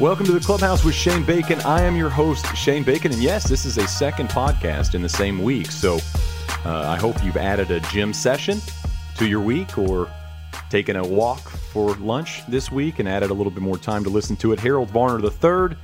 Welcome to the Clubhouse with Shane Bacon. I am your host, Shane Bacon, and yes, this is a second podcast in the same week. So uh, I hope you've added a gym session to your week or taken a walk for lunch this week and added a little bit more time to listen to it. Harold Varner III,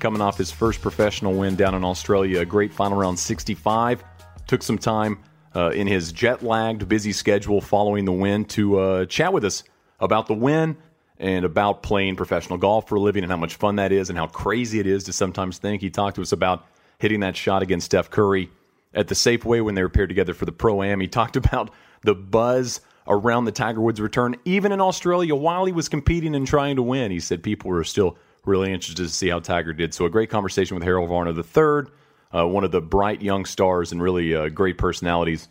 coming off his first professional win down in Australia, a great final round 65. Took some time uh, in his jet lagged, busy schedule following the win to uh, chat with us about the win and about playing professional golf for a living and how much fun that is and how crazy it is to sometimes think. He talked to us about hitting that shot against Steph Curry at the Safeway when they were paired together for the Pro Am. He talked about the buzz around the Tiger Woods return, even in Australia while he was competing and trying to win. He said people were still really interested to see how Tiger did. So a great conversation with Harold Varner III, uh, one of the bright young stars and really uh, great personalities,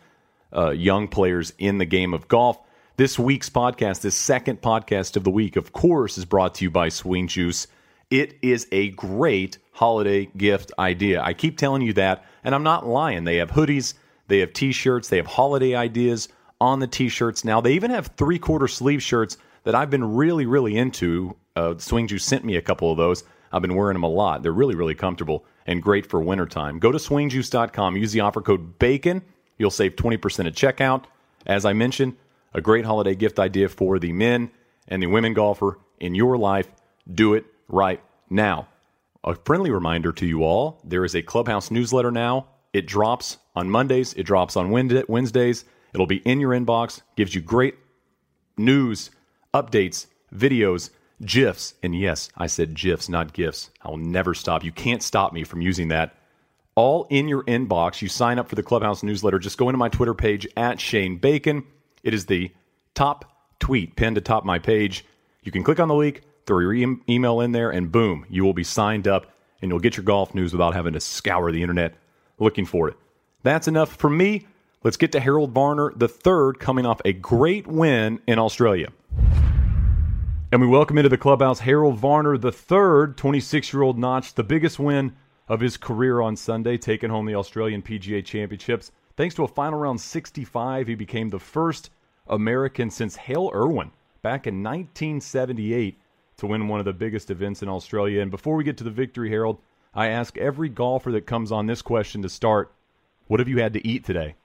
uh, young players in the game of golf. This week's podcast, this second podcast of the week, of course, is brought to you by Swing Juice. It is a great holiday gift idea. I keep telling you that, and I'm not lying. They have hoodies, they have t shirts, they have holiday ideas on the t shirts now. They even have three quarter sleeve shirts that I've been really, really into. Uh, Swing Juice sent me a couple of those. I've been wearing them a lot. They're really, really comfortable and great for wintertime. Go to swingjuice.com, use the offer code BACON. You'll save 20% at checkout. As I mentioned, a great holiday gift idea for the men and the women golfer in your life. Do it right now. A friendly reminder to you all there is a Clubhouse newsletter now. It drops on Mondays, it drops on Wednesdays. It'll be in your inbox, gives you great news, updates, videos, GIFs. And yes, I said GIFs, not GIFs. I will never stop. You can't stop me from using that. All in your inbox. You sign up for the Clubhouse newsletter. Just go into my Twitter page at Shane Bacon. It is the top tweet pinned atop my page. You can click on the link, throw your e- email in there, and boom, you will be signed up and you'll get your golf news without having to scour the internet looking for it. That's enough from me. Let's get to Harold Varner III coming off a great win in Australia. And we welcome into the clubhouse Harold Varner III, 26 year old, notched the biggest win of his career on Sunday, taking home the Australian PGA Championships. Thanks to a final round 65, he became the first American since Hale Irwin back in 1978 to win one of the biggest events in Australia. And before we get to the victory, Harold, I ask every golfer that comes on this question to start what have you had to eat today?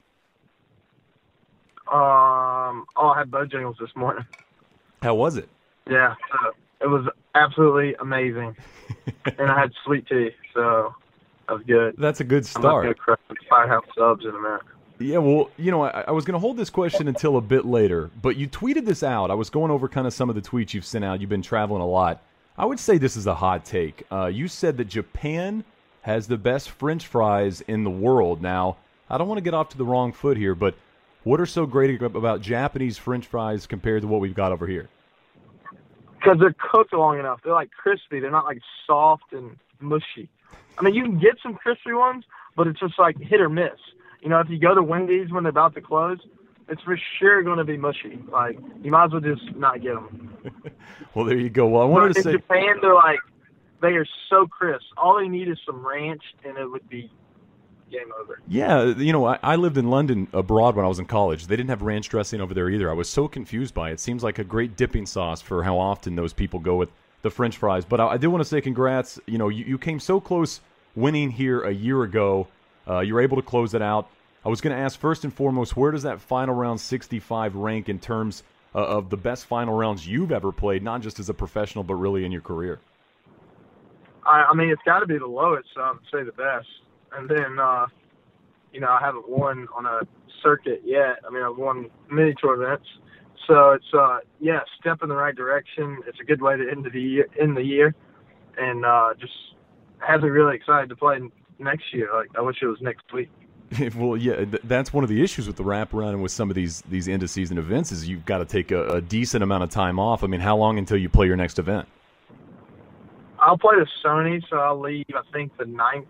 Um, oh, I had Bojangles this morning. How was it? Yeah, uh, it was absolutely amazing, and I had sweet tea, so was good. That's a good I'm start. gonna crush firehouse subs in a minute. Yeah, well, you know, I, I was going to hold this question until a bit later, but you tweeted this out. I was going over kind of some of the tweets you've sent out. You've been traveling a lot. I would say this is a hot take. Uh, you said that Japan has the best French fries in the world. Now, I don't want to get off to the wrong foot here, but what are so great about Japanese French fries compared to what we've got over here? Because they're cooked long enough. They're like crispy. They're not like soft and mushy. I mean, you can get some crispy ones, but it's just like hit or miss. You know, if you go to Wendy's when they're about to close, it's for sure going to be mushy. Like you might as well just not get them. Well, there you go. Well, I wanted But to in say. Japan, they're like they are so crisp. All they need is some ranch, and it would be game over. Yeah, you know, I, I lived in London abroad when I was in college. They didn't have ranch dressing over there either. I was so confused by it. It seems like a great dipping sauce for how often those people go with the French fries. But I, I do want to say congrats. You know, you, you came so close winning here a year ago. Uh, you were able to close it out. I was going to ask first and foremost, where does that final round 65 rank in terms uh, of the best final rounds you've ever played, not just as a professional, but really in your career? I, I mean, it's got to be the lowest. So I would say the best. And then, uh, you know, I haven't won on a circuit yet. I mean, I've won mini tour events. So it's uh, yeah, step in the right direction. It's a good way to end the year, end the year, and uh, just has me really excited to play next year. Like I wish it was next week. well, yeah, th- that's one of the issues with the wraparound and with some of these these end of season events is you've got to take a, a decent amount of time off. I mean, how long until you play your next event? I'll play the Sony, so I'll leave. I think the ninth,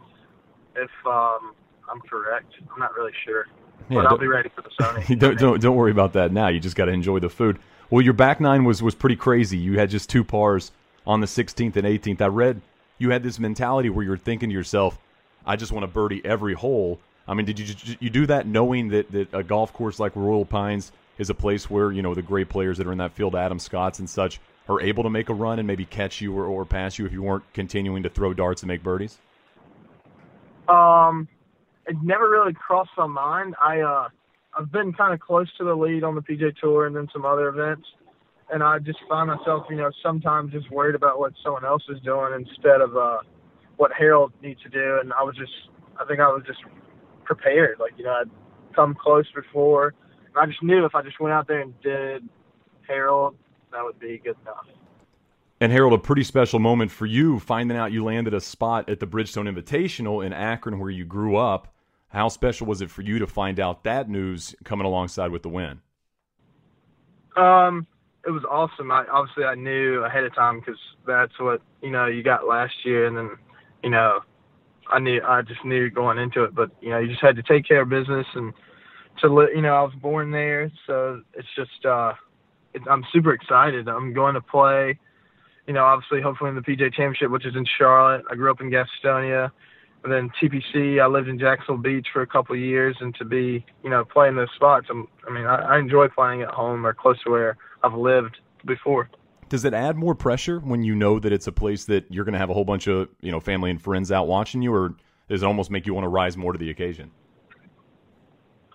if um, I'm correct. I'm not really sure, Yeah, but I'll don't- be ready for the Sony. don't, don't don't worry about that now. You just got to enjoy the food. Well, your back nine was was pretty crazy. You had just two pars on the 16th and 18th. I read you had this mentality where you're thinking to yourself, "I just want to birdie every hole." I mean, did you you do that knowing that that a golf course like Royal Pines is a place where you know the great players that are in that field, Adam Scotts and such, are able to make a run and maybe catch you or, or pass you if you weren't continuing to throw darts and make birdies? Um, it never really crossed my mind. I uh, I've been kind of close to the lead on the PGA Tour and then some other events, and I just find myself, you know, sometimes just worried about what someone else is doing instead of uh, what Harold needs to do. And I was just, I think I was just prepared. Like, you know, I'd come close before, and I just knew if I just went out there and did Harold, that would be good enough. And Harold, a pretty special moment for you finding out you landed a spot at the Bridgestone Invitational in Akron, where you grew up. How special was it for you to find out that news coming alongside with the win? Um, it was awesome. I obviously I knew ahead of time because that's what you know you got last year, and then you know I knew I just knew going into it. But you know you just had to take care of business and to you know I was born there, so it's just uh, it, I'm super excited. I'm going to play you know, obviously, hopefully in the PGA Championship, which is in Charlotte. I grew up in Gastonia. And then TPC, I lived in Jacksonville Beach for a couple of years, and to be, you know, playing those spots, I'm, I mean, I, I enjoy playing at home or close to where I've lived before. Does it add more pressure when you know that it's a place that you're going to have a whole bunch of, you know, family and friends out watching you, or does it almost make you want to rise more to the occasion?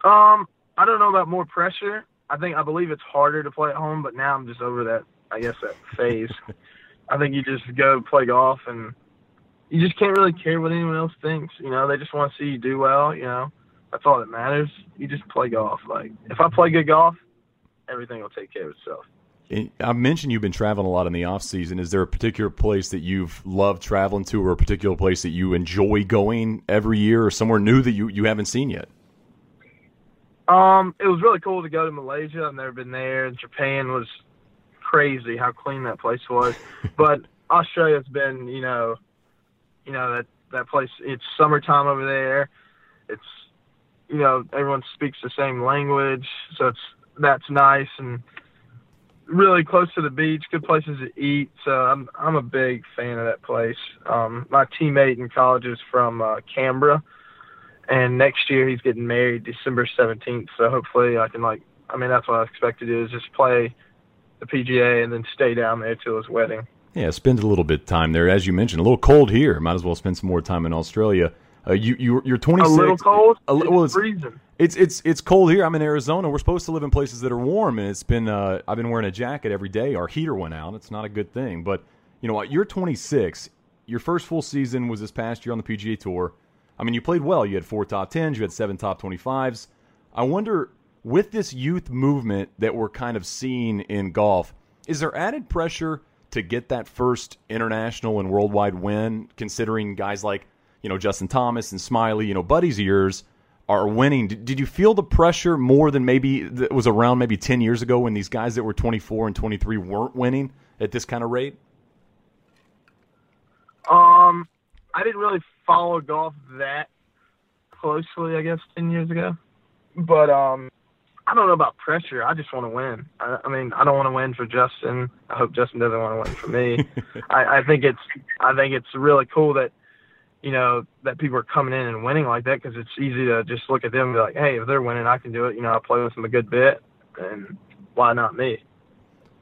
Um, I don't know about more pressure. I think I believe it's harder to play at home, but now I'm just over that. I guess that phase. I think you just go play golf and you just can't really care what anyone else thinks. You know, they just want to see you do well. You know, that's all that matters. You just play golf. Like if I play good golf, everything will take care of itself. I mentioned you've been traveling a lot in the off season. Is there a particular place that you've loved traveling to, or a particular place that you enjoy going every year, or somewhere new that you, you haven't seen yet? Um, it was really cool to go to Malaysia. I've never been there. Japan was crazy how clean that place was. but Australia's been, you know, you know that that place. It's summertime over there. It's, you know, everyone speaks the same language, so it's that's nice and really close to the beach. Good places to eat. So I'm I'm a big fan of that place. Um, my teammate in college is from uh, Canberra, and next year he's getting married December 17th. So hopefully I can like. I mean, that's what I expect to do is just play the PGA and then stay down there till his wedding. Yeah, spend a little bit of time there, as you mentioned. A little cold here. Might as well spend some more time in Australia. Uh, you you you're 26. A little cold. A, well, it's freezing. It's it's it's cold here. I'm in Arizona. We're supposed to live in places that are warm, and it's been uh, I've been wearing a jacket every day. Our heater went out. It's not a good thing. But you know what? You're 26. Your first full season was this past year on the PGA Tour. I mean, you played well. You had four top tens. You had seven top 25s. I wonder with this youth movement that we're kind of seeing in golf, is there added pressure to get that first international and worldwide win, considering guys like you know Justin Thomas and Smylie, you know buddies of yours are winning? Did, did you feel the pressure more than maybe that was around maybe ten years ago when these guys that were 24 and 23 weren't winning at this kind of rate? Um, I didn't really follow golf that closely, I guess, ten years ago, but um, I don't know about pressure. I just want to win. I, I mean, I don't want to win for Justin. I hope Justin doesn't want to win for me. I, I think it's I think it's really cool that you know that people are coming in and winning like that because it's easy to just look at them and be like, hey, if they're winning, I can do it. You know, I play with them a good bit, and why not me?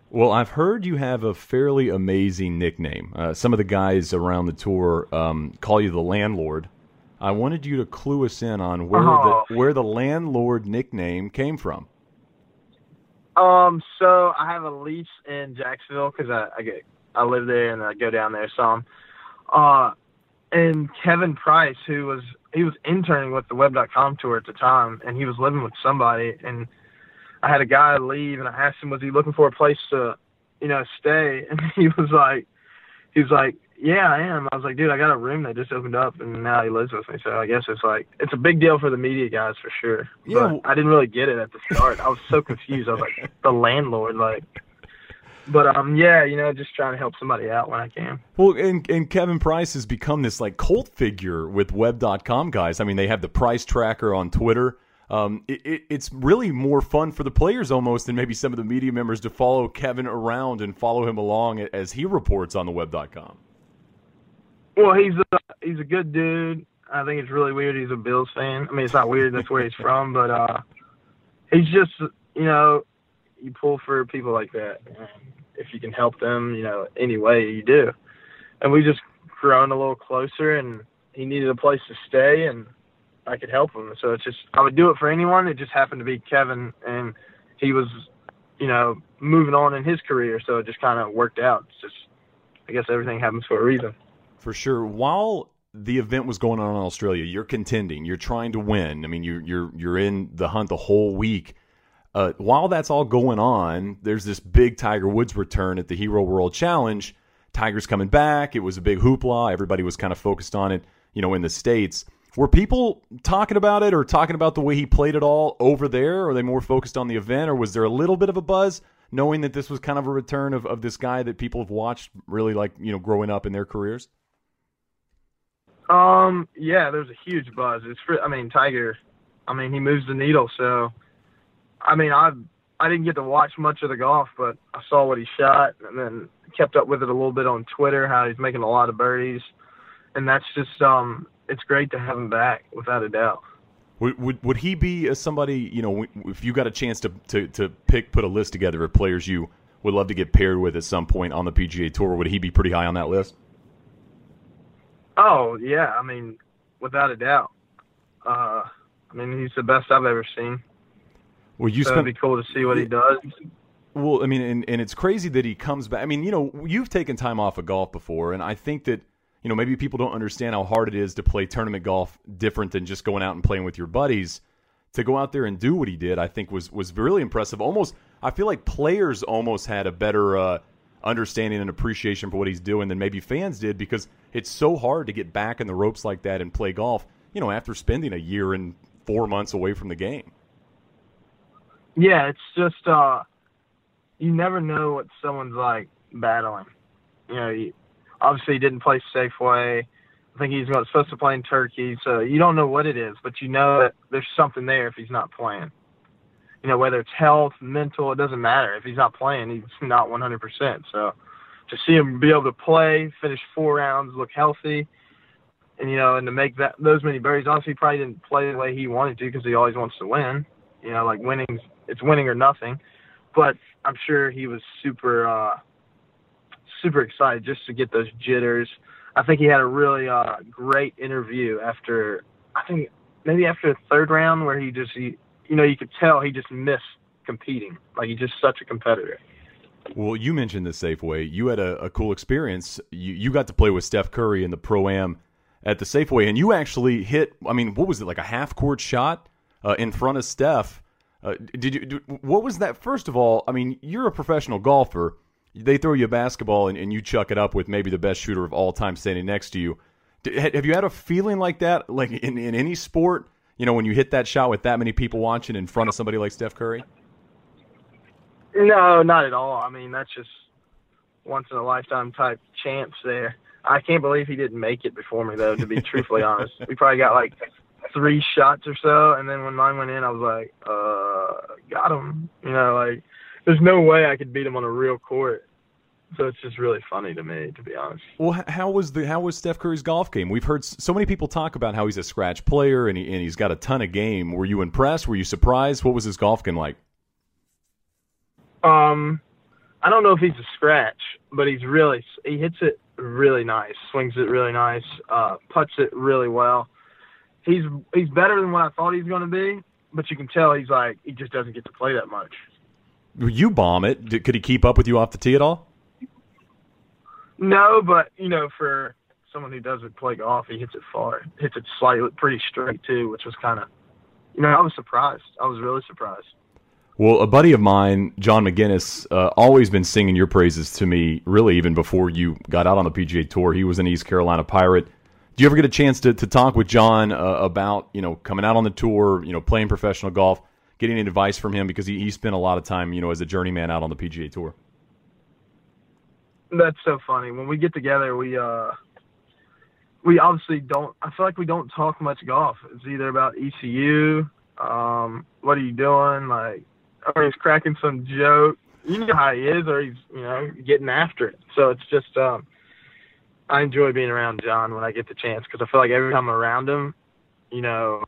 Well, I've heard you have a fairly amazing nickname. Uh, some of the guys around the tour um, call you the landlord. I wanted you to clue us in on where oh. the where the landlord nickname came from. Um, so I have a lease in Jacksonville because I, I get I live there and I go down there some. Uh, and Kevin Price, who was he was interning with the Web.com tour at the time, and he was living with somebody, and I had a guy leave, and I asked him was he looking for a place to, you know, stay, and he was like, he was like, yeah, I am. I was like, dude, I got a room that just opened up, and now he lives with me. So I guess it's like it's a big deal for the media guys for sure. Yeah. But I didn't really get it at the start. I was so confused. I was like, the landlord, like. But um, yeah, you know, just trying to help somebody out when I can. Well, and and Kevin Price has become this like cult figure with Web.com guys. I mean, they have the price tracker on Twitter. Um, it, it, it's really more fun for the players almost than maybe some of the media members to follow Kevin around and follow him along as he reports on the Web.com. Well, he's a he's a good dude. I think it's really weird. He's a Bills fan. I mean, it's not weird. That's where he's from, but uh, he's just you know, you pull for people like that. if you can help them, you know, any way you do. And we just grown a little closer, and he needed a place to stay, and I could help him. So it's just I would do it for anyone. It just happened to be Kevin, and he was, you know, moving on in his career, so it just kind of worked out. It's just I guess everything happens for a reason. For sure. While the event was going on in Australia, you're contending, you're trying to win. I mean, you're you're you're in the hunt the whole week. Uh, while that's all going on, there's this big Tiger Woods return at the Hero World Challenge. Tiger's coming back. It was a big hoopla. Everybody was kind of focused on it, you know, in the states. Were people talking about it or talking about the way he played it all over there? Are they more focused on the event, or was there a little bit of a buzz knowing that this was kind of a return of, of this guy that people have watched really like you know growing up in their careers? Um, yeah, there's a huge buzz. It's for, I mean, Tiger, I mean, he moves the needle. So, I mean, I I didn't get to watch much of the golf, but I saw what he shot, and then kept up with it a little bit on Twitter. How he's making a lot of birdies, and that's just um, it's great to have him back without a doubt. Would, would would he be as somebody you know if you got a chance to, to to pick put a list together of players you would love to get paired with at some point on the PGA Tour? Would he be pretty high on that list? Oh yeah, I mean, without a doubt. Uh, I mean, he's the best I've ever seen. Well, you so spent, it'd be cool to see what he does. Well, I mean, and, and it's crazy that he comes back. I mean, you know, you've taken time off of golf before, and I think that you know maybe people don't understand how hard it is to play tournament golf different than just going out and playing with your buddies. To go out there and do what he did, I think was was really impressive. Almost, I feel like players almost had a better. Uh, understanding and appreciation for what he's doing than maybe fans did because it's so hard to get back in the ropes like that and play golf, you know, after spending a year and four months away from the game. Yeah, it's just uh you never know what someone's like battling. You know, he, obviously he didn't play Safeway. I think he's supposed to play in Turkey, so you don't know what it is, but you know that there's something there if he's not playing you know, whether it's health, mental, it doesn't matter. If he's not playing, he's not 100%. So to see him be able to play, finish four rounds, look healthy, and you know, and to make that those many birdies, obviously he probably didn't play the way he wanted to because he always wants to win. You know, like winning, it's winning or nothing. But I'm sure he was super, uh, super excited just to get those jitters. I think he had a really uh, great interview after, I think maybe after the third round where he just he you know, you could tell he just missed competing. Like he's just such a competitor. Well, you mentioned the Safeway. You had a, a cool experience. You you got to play with Steph Curry in the pro am at the Safeway, and you actually hit. I mean, what was it like a half court shot uh, in front of Steph? Uh, did you? Do, what was that? First of all, I mean, you're a professional golfer. They throw you a basketball and, and you chuck it up with maybe the best shooter of all time standing next to you. Have you had a feeling like that, like in, in any sport? You know, when you hit that shot with that many people watching in front of somebody like Steph Curry? No, not at all. I mean, that's just once in a lifetime type chance there. I can't believe he didn't make it before me though, to be truthfully honest. We probably got like three shots or so and then when mine went in I was like, uh got him. You know, like there's no way I could beat him on a real court. So it's just really funny to me, to be honest. Well, how was the how was Steph Curry's golf game? We've heard so many people talk about how he's a scratch player and he, and he's got a ton of game. Were you impressed? Were you surprised? What was his golf game like? Um, I don't know if he's a scratch, but he's really he hits it really nice, swings it really nice, uh, puts it really well. He's he's better than what I thought he's going to be, but you can tell he's like he just doesn't get to play that much. You bomb it. Could he keep up with you off the tee at all? No, but you know, for someone who doesn't play golf, he hits it far, hits it slightly, pretty straight too, which was kind of, you know, I was surprised. I was really surprised. Well, a buddy of mine, John Maginnes, uh, always been singing your praises to me. Really, even before you got out on the PGA Tour, he was an East Carolina Pirate. Do you ever get a chance to, to talk with John uh, about you know coming out on the tour, you know playing professional golf, getting advice from him because he, he spent a lot of time you know as a journeyman out on the PGA Tour? That's so funny. When we get together, we uh we obviously don't I feel like we don't talk much golf. It's either about ECU, um, what are you doing, like or he's cracking some joke. You know how he is, or he's you know getting after it. So it's just um, I enjoy being around John when I get the chance because I feel like every time I'm around him, you know,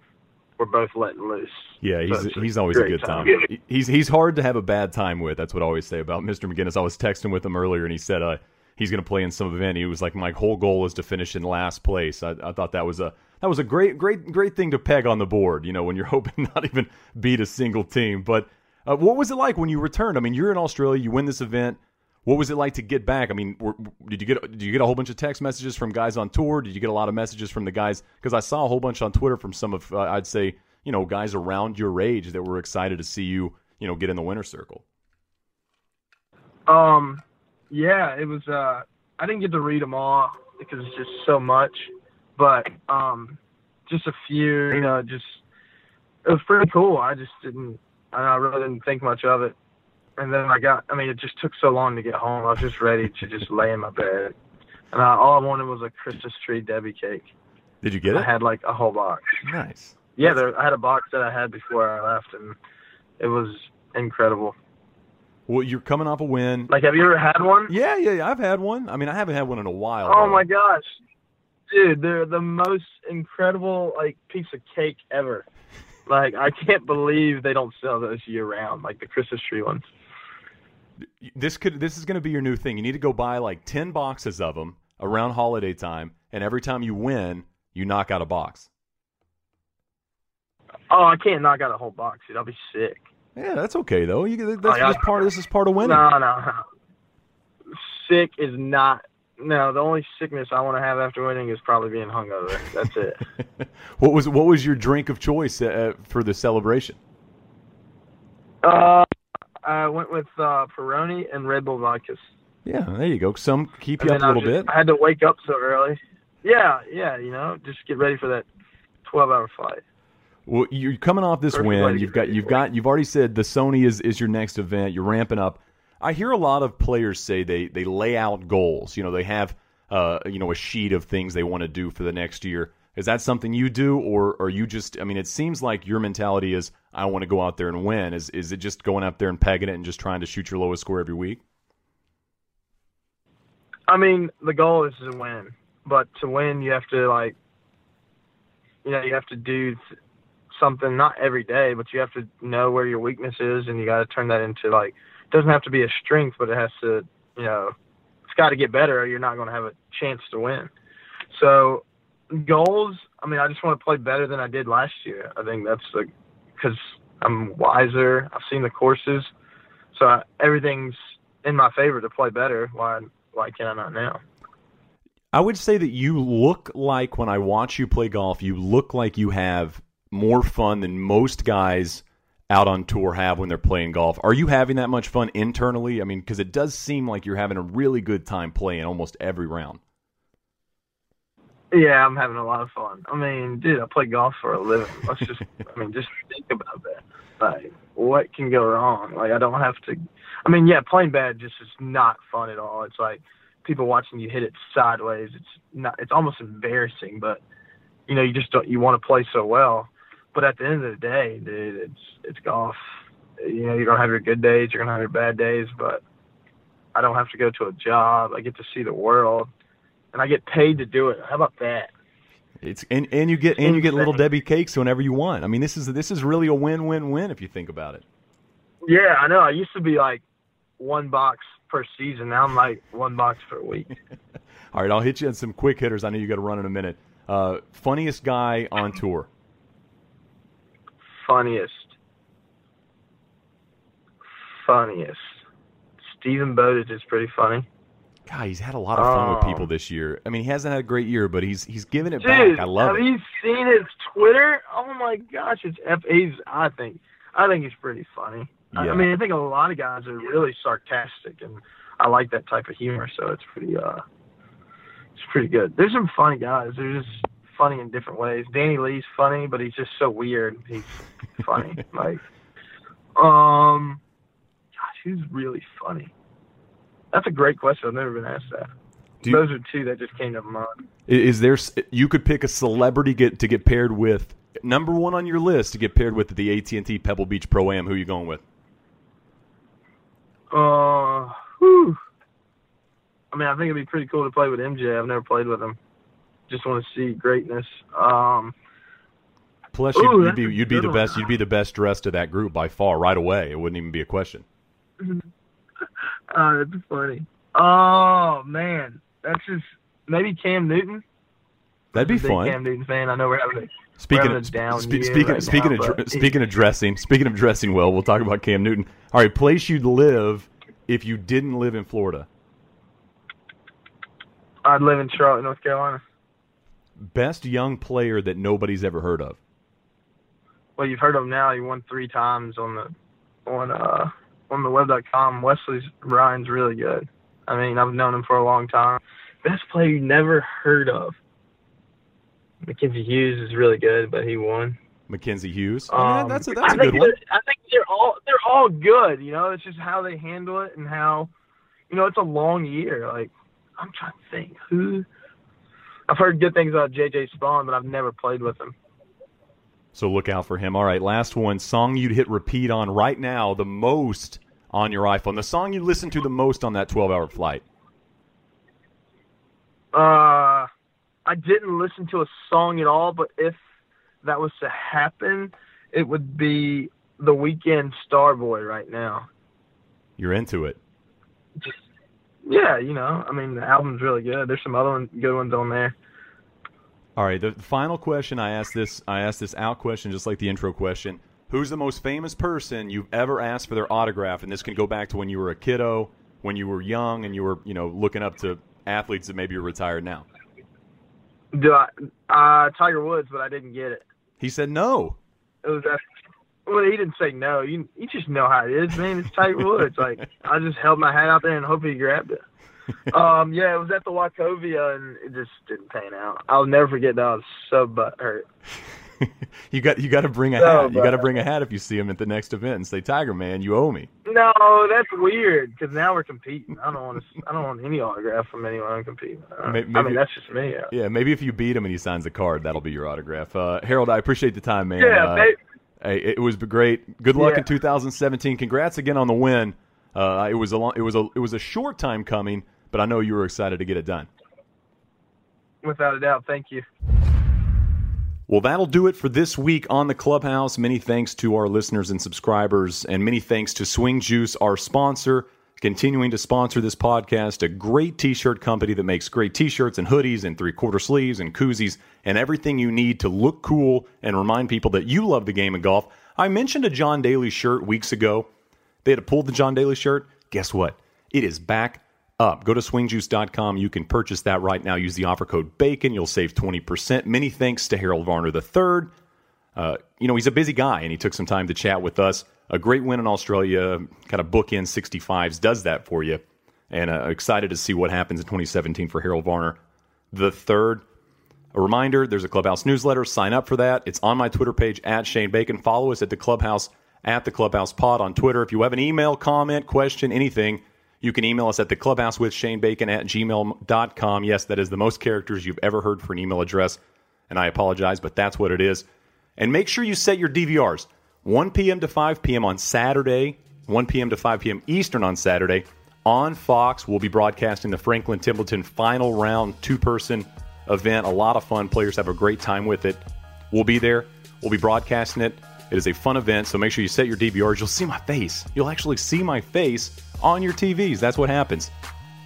we're both letting loose. Yeah, he's So he's always a good time. time. He's he's hard to have a bad time with. That's what I always say about Mr. Maginnes. I was texting with him earlier, and he said uh, he's going to play in some event. He was like, my whole goal is to finish in last place. I, I thought that was a that was a great great great thing to peg on the board. You know, when you're hoping not even beat a single team. But uh, what was it like when you returned? I mean, you're in Australia. You win this event. What was it like to get back? I mean, were, did you get did you get a whole bunch of text messages from guys on tour? Did you get a lot of messages from the guys? Because I saw a whole bunch on Twitter from some of uh, I'd say you know guys around your age that were excited to see you you know get in the winner circle. Um, yeah, it was. Uh, I didn't get to read them all because it's just so much, but um, just a few. You know, just it was pretty cool. I just didn't. I really didn't think much of it, and then I got. I mean, it just took so long to get home. I was just ready to just lay in my bed, and I, all I wanted was a Christmas tree Debbie cake. Did you get it? I had like a whole box. Nice. Yeah, there, I had a box that I had before I left, and it was incredible. Well, you're coming off a win. Like, have you ever had one? Yeah, yeah, yeah. I've had one. I mean, I haven't had one in a while. Oh though. my gosh, dude, they're the most incredible like piece of cake ever. Like, I can't believe they don't sell those year round, like the Christmas tree ones. This could this is going to be your new thing. You need to go buy like ten boxes of them around holiday time, and every time you win, you knock out a box. Oh, I can't knock out a whole box, dude. I'll be sick. Yeah, that's okay though. You that's Oh, yeah. just part. This is part of winning. No, no, no. Sick is not. No, the only sickness I want to have after winning is probably being hungover. That's it. what was what was your drink of choice uh, for the celebration? uh, I went with uh, Peroni and Red Bull vodkas. Yeah, there you go. Some keep And you up a little just- bit. I had to wake up so early. Yeah, yeah, you know, just get ready for that twelve-hour flight. Well, you're coming off this way win. You've got you've got you've already said the Sony is is your next event. You're ramping up. I hear a lot of players say they they lay out goals. You know, they have uh you know a sheet of things they want to do for the next year. Is that something you do, or are you just? I mean, it seems like your mentality is I want to go out there and win. Is is it just going out there and pegging it and just trying to shoot your lowest score every week? I mean, the goal is to win, but to win, you have to like, you know, you have to do something not every day, but you have to know where your weakness is, and you got to turn that into like. It doesn't have to be a strength, but it has to, you know, it's got to get better, or you're not going to have a chance to win. So, goals. I mean, I just want to play better than I did last year. I think that's like because I'm wiser. I've seen the courses, so I, everything's in my favor to play better. Why? Why can I not now? I would say that you look like when I watch you play golf, you look like you have more fun than most guys out on tour have when they're playing golf. Are you having that much fun internally? I mean, because it does seem like you're having a really good time playing almost every round. Yeah, I'm having a lot of fun. I mean, dude, I play golf for a living. Let's just, I mean, just think about that. Like, what can go wrong? Like, I don't have to. I mean, yeah, playing bad just is not fun at all. It's like people watching you hit it sideways. It's not. It's almost embarrassing, but you know, you just don't. You want to play so well, but at the end of the day, dude, it's it's golf. You know, you're gonna have your good days. You're gonna have your bad days, but I don't have to go to a job. I get to see the world and I get paid to do it. How about that? It's and, and you get and you get little Debbie cakes whenever you want. I mean, this is this is really a win win win if you think about it. Yeah, I know. I used to be like one box per season. Now I'm like one box per week. All right, I'll hit you on some quick hitters. I know you got to run in a minute. Uh, funniest guy on tour. Funniest. Funniest. Steven Bowditch is pretty funny. God, he's had a lot of fun with Oh. people this year. I mean, he hasn't had a great year, but he's he's giving it Dude, back. I love have it. Have you seen his Twitter? Oh my gosh, it's F- he's. I think I think he's pretty funny. I- Yeah. I mean, I think a lot of guys are really sarcastic, and I like that type of humor. So it's pretty. uh It's pretty good. There's some funny guys. They're just funny in different ways. Danny Lee's funny, but he's just so weird. He's funny. like, um, gosh, he's really funny? That's a great question. I've never been asked that. You- Those are two that just came to mind. Is there you could pick a celebrity get to get paired with number one on your list to get paired with at the AT and T Pebble Beach Pro Am? Who are you going with? Uh, whew. I mean, I think it'd be pretty cool to play with MJ. I've never played with him. Just want to see greatness. Um, Plus, you'd, Ooh, you'd be you'd be the one. best you'd be the best dressed of that group by far right away. It wouldn't even be a question. Uh, that's funny. Oh man, that's just maybe Cam Newton. That'd be I'm a big fun. Cam Newton fan. I know we're having a Speaking of down spe- speaking right speaking now, of speaking of dressing, speaking of dressing well, we'll talk about Cam Newton. All right, place you'd live if you didn't live in Florida. I'd live in Charlotte, North Carolina. Best young player that nobody's ever heard of. Well, you've heard of him now. He won three times on the on uh on the web.com. Wesley Bryan's really good. I mean, I've known him for a long time. Best player you never heard of. Mackenzie Hughes is really good, but he won. Mackenzie Hughes. I mean, Um, that's a, I that's a think good one. I think they're all they're all good. You know, it's just how they handle it and how, you know, it's a long year. Like I'm trying to think who. I've heard good things about JJ Spaun, but I've never played with him. So look out for him. All right, last one. Song you'd hit repeat on right now the most on your iPhone. The song you listen to the most on that 12 hour flight. Uh, I didn't listen to a song at all, but if that was to happen, it would be the Weeknd Starboy right now. You're into it. Just yeah, you know, I mean the album's really good. There's some other one, good ones on there. All right, the, final question I asked this I asked this out question just like the intro question. Who's the most famous person you've ever asked for their autograph? And this can go back to when you were a kiddo, when you were young, and you were you know looking up to athletes that maybe are retired now. Do I, uh, Tiger Woods, but I didn't get it. He said no. It was after, well, he didn't say no. You you just know how it is, man. It's Tiger Woods. Like I just held my hat out there and hope he grabbed it. Um, yeah, it was at the Wachovia and it just didn't pan out. I'll never forget that. I was so butt hurt. you got you got to bring a No, hat. You got to bring a hat if you see him at the next event and say, "Tiger man, you owe me." No, that's weird because now we're competing. I don't want to. I don't want any autograph from anyone I'm competing. Uh, May- I maybe- mean, that's just me. Yeah, Yeah, maybe if you beat him and he signs a card, that'll be your autograph. Uh, Harold, I appreciate the time, man. yeah Uh, may- Hey, it was great. Good luck Yeah. in 2017. Congrats again on the win. Uh, it was a long, it was a it was a short time coming, but I know you were excited to get it done. without a doubt. Thank you. Well, that'll do it for this week on the Clubhouse. Many thanks to our listeners and subscribers, and many thanks to Swing Juice, our sponsor, continuing to sponsor this podcast. A great t shirt company that makes great t shirts and hoodies and three quarter sleeves and koozies and everything you need to look cool and remind people that you love the game of golf. I mentioned a John Daly shirt weeks ago. They had to pulled the John Daly shirt. Guess what? It is back up. Go to swingjuice.com. You can purchase that right now. Use the offer code BACON. You'll save 20%. Many thanks to Harold Varner III. Uh, you know, he's a busy guy, and he took some time to chat with us. A great win in Australia, kind of bookend 65s, does that for you. And uh, excited to see what happens in 2017 for Harold Varner the third. A reminder there's a Clubhouse newsletter. Sign up for that. It's on my Twitter page at Shane Bacon. Follow us at the Clubhouse, at the Clubhouse Pod on Twitter. If you have an email, comment, question, anything, you can email us at the Clubhouse with Shane Bacon at gmail.com. Yes, that is the most characters you've ever heard for an email address. And I apologize, but that's what it is. And make sure you set your DVRs 1 p.m. to 5 p.m. on Saturday, 1 p.m. to 5 p.m. Eastern on Saturday. On Fox, we'll be broadcasting the Franklin Templeton final round two person event. A lot of fun. Players have a great time with it. We'll be there. We'll be broadcasting it. It is a fun event, so make sure you set your DVRs. You'll see my face. You'll actually see my face on your TVs. That's what happens.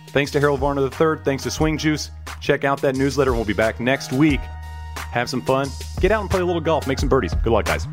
Thanks to Harold Varner III. Thanks to Swing Juice. Check out that newsletter, and we'll be back next week. Have some fun. Get out and play a little golf. Make some birdies. Good luck, guys.